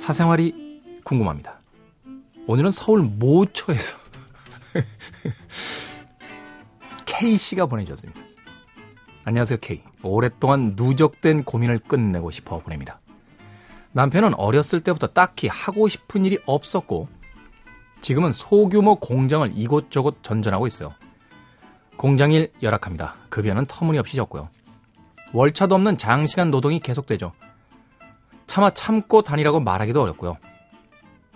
생활이 궁금합니다. 오늘은 서울 모처에서 K씨가 보내주셨습니다. 안녕하세요, K. 오랫동안 누적된 고민을 끝내고 싶어 보냅니다. 남편은 어렸을 때부터 딱히 하고 싶은 일이 없었고, 지금은 소규모 공장을 이곳저곳 전전하고 있어요. 공장일 열악합니다. 급여는 터무니없이 적고요. 월차도 없는 장시간 노동이 계속되죠. 차마 참고 다니라고 말하기도 어렵고요.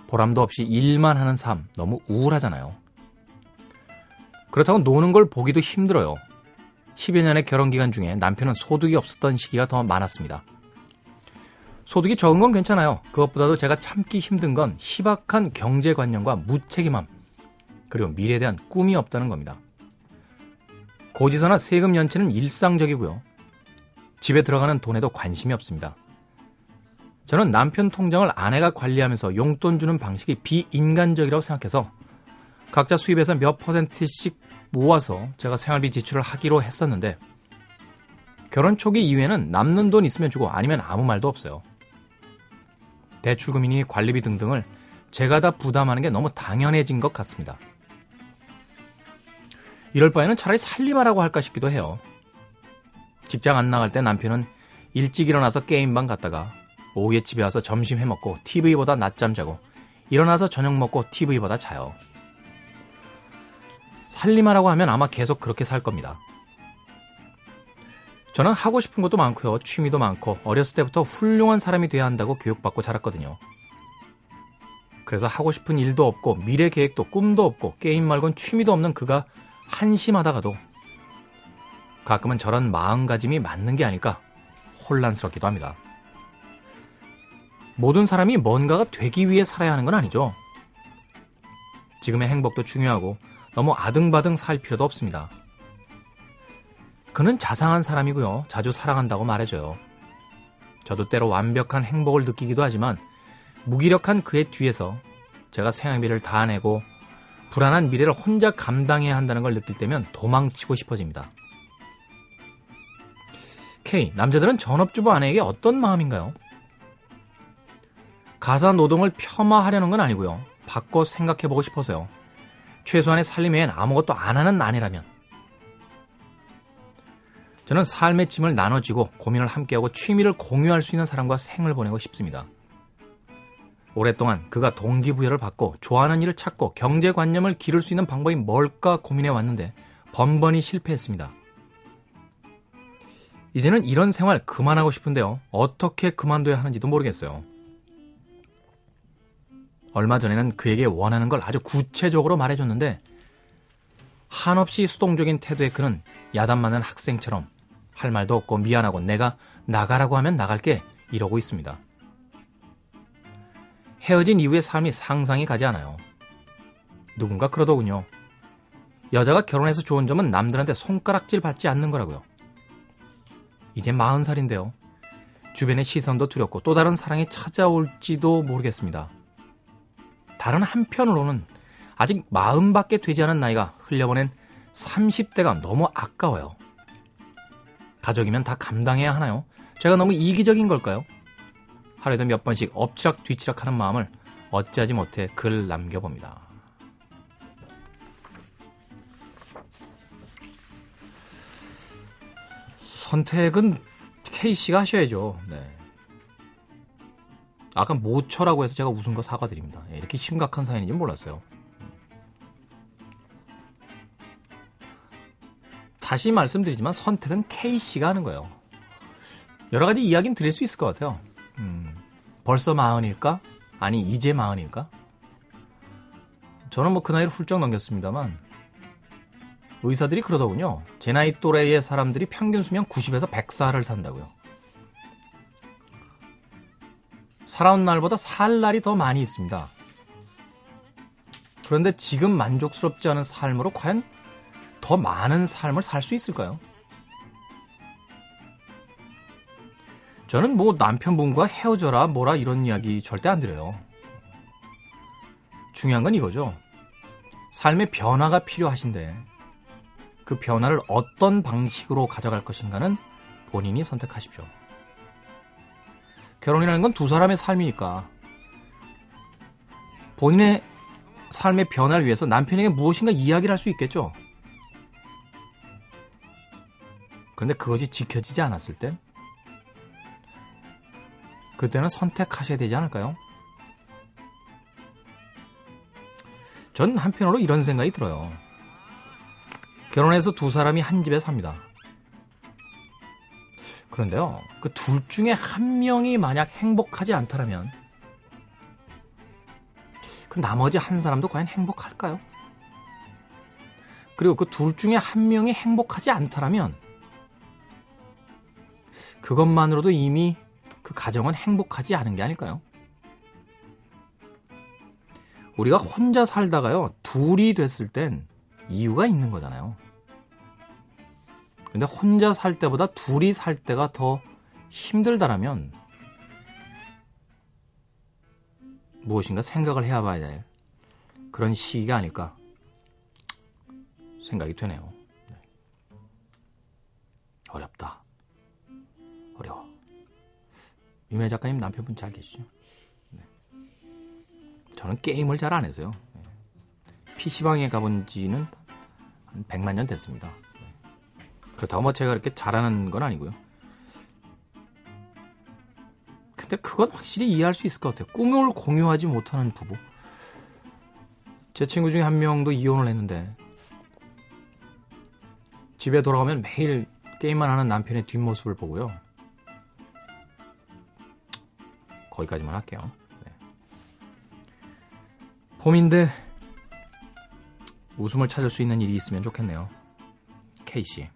보람도 없이 일만 하는 삶 너무 우울하잖아요. 그렇다고 노는 걸 보기도 힘들어요. 10여 년의 결혼 기간 중에 남편은 소득이 없었던 시기가 더 많았습니다. 소득이 적은 건 괜찮아요. 그것보다도 제가 참기 힘든 건 희박한 경제관념과 무책임함, 그리고 미래에 대한 꿈이 없다는 겁니다. 고지서나 세금 연체는 일상적이고요. 집에 들어가는 돈에도 관심이 없습니다. 저는 남편 통장을 아내가 관리하면서 용돈 주는 방식이 비인간적이라고 생각해서 각자 수입에서 몇 퍼센트씩 모아서 제가 생활비 지출을 하기로 했었는데 결혼 초기 이후에는 남는 돈 있으면 주고 아니면 아무 말도 없어요. 대출금이니 관리비 등등을 제가 다 부담하는 게 너무 당연해진 것 같습니다. 이럴 바에는 차라리 살림하라고 할까 싶기도 해요. 직장 안 나갈 때 남편은 일찍 일어나서 게임방 갔다가 오후에 집에 와서 점심 해 먹고 TV보다 낮잠 자고 일어나서 저녁 먹고 TV보다 자요. 살림하라고 하면 아마 계속 그렇게 살 겁니다. 저는 하고 싶은 것도 많고요. 취미도 많고 어렸을 때부터 훌륭한 사람이 돼야 한다고 교육받고 자랐거든요. 그래서 하고 싶은 일도 없고 미래 계획도 꿈도 없고 게임 말곤 취미도 없는 그가 한심하다가도 가끔은 저런 마음가짐이 맞는 게 아닐까 혼란스럽기도 합니다. 모든 사람이 뭔가가 되기 위해 살아야 하는 건 아니죠. 지금의 행복도 중요하고 너무 아등바등 살 필요도 없습니다. 그는 자상한 사람이고요. 자주 사랑한다고 말해줘요. 저도 때로 완벽한 행복을 느끼기도 하지만 무기력한 그의 뒤에서 제가 생활비를 다 내고 불안한 미래를 혼자 감당해야 한다는 걸 느낄 때면 도망치고 싶어집니다. K. 남자들은 전업주부 아내에게 어떤 마음인가요? 가사 노동을 폄하하려는 건 아니고요. 바꿔 생각해보고 싶어서요. 최소한의 살림 외엔 아무것도 안 하는 아내라면. 저는 삶의 짐을 나눠지고 고민을 함께하고 취미를 공유할 수 있는 사람과 생을 보내고 싶습니다. 오랫동안 그가 동기부여를 받고 좋아하는 일을 찾고 경제관념을 기를 수 있는 방법이 뭘까 고민해 왔는데 번번이 실패했습니다. 이제는 이런 생활 그만하고 싶은데요. 어떻게 그만둬야 하는지도 모르겠어요. 얼마 전에는 그에게 원하는 걸 아주 구체적으로 말해줬는데 한없이 수동적인 태도의 그는 야단 맞는 학생처럼 할 말도 없고 미안하고 내가 나가라고 하면 나갈게 이러고 있습니다. 헤어진 이후의 삶이 상상이 가지 않아요. 누군가 그러더군요. 여자가 결혼해서 좋은 점은 남들한테 손가락질 받지 않는 거라고요. 이제 마흔 살인데요. 주변의 시선도 두렵고 또 다른 사랑이 찾아올지도 모르겠습니다. 다른 한편으로는 아직 마음밖에 되지 않은 나이가 흘려보낸 30대가 너무 아까워요. 가족이면 다 감당해야 하나요? 제가 너무 이기적인 걸까요? 하루에도 몇 번씩 엎치락 뒤치락 하는 마음을 어찌하지 못해 글 남겨봅니다. 선택은 K씨가 하셔야죠. 네. 아까 모처라고 해서 제가 웃은 거 사과드립니다. 예, 이렇게 심각한 사연인지 몰랐어요. 다시 말씀드리지만 선택은 K씨가 하는 거예요. 여러 가지 이야기는 드릴 수 있을 것 같아요. 음, 벌써 마흔일까? 아니, 이제 마흔일까? 저는 뭐 그 나이를 훌쩍 넘겼습니다만, 의사들이 그러더군요. 제 나이 또래의 사람들이 평균 수명 90에서 100살을 산다고요. 살아온 날보다 살 날이 더 많이 있습니다. 그런데 지금 만족스럽지 않은 삶으로 과연 더 많은 삶을 살 수 있을까요? 저는 뭐 남편분과 헤어져라 뭐라 이런 이야기 절대 안 드려요. 중요한 건 이거죠. 삶의 변화가 필요하신데 그 변화를 어떤 방식으로 가져갈 것인가는 본인이 선택하십시오. 결혼이라는 건 두 사람의 삶이니까 본인의 삶의 변화를 위해서 남편에게 무엇인가 이야기를 할 수 있겠죠. 그런데 그것이 지켜지지 않았을 땐 그때는 선택하셔야 되지 않을까요? 전 한편으로 이런 생각이 들어요. 결혼해서 두 사람이 한 집에 삽니다. 그런데요, 그 둘 중에 한 명이 만약 행복하지 않다면, 그 나머지 한 사람도 과연 행복할까요? 그리고 그 둘 중에 한 명이 행복하지 않다면, 그것만으로도 이미 그 가정은 행복하지 않은 게 아닐까요? 우리가 혼자 살다가요, 둘이 됐을 땐 이유가 있는 거잖아요. 근데 혼자 살 때보다 둘이 살 때가 더 힘들다라면 무엇인가 생각을 해야 봐야 될 그런 시기가 아닐까 생각이 되네요. 네. 어렵다. 어려워. 유명 작가님 남편분 잘 계시죠? 네. 저는 게임을 잘 안 해서요. 네. PC방에 가본 지는 한 100만 년 됐습니다. 네. 그렇다고 뭐 제가 그렇게 잘하는 건 아니고요. 근데 그건 확실히 이해할 수 있을 것 같아요. 꿈을 공유하지 못하는 부부. 제 친구 중에 한 명도 이혼을 했는데 집에 돌아가면 매일 게임만 하는 남편의 뒷모습을 보고요. 거기까지만 할게요. 네. 봄인데 웃음을 찾을 수 있는 일이 있으면 좋겠네요. K씨.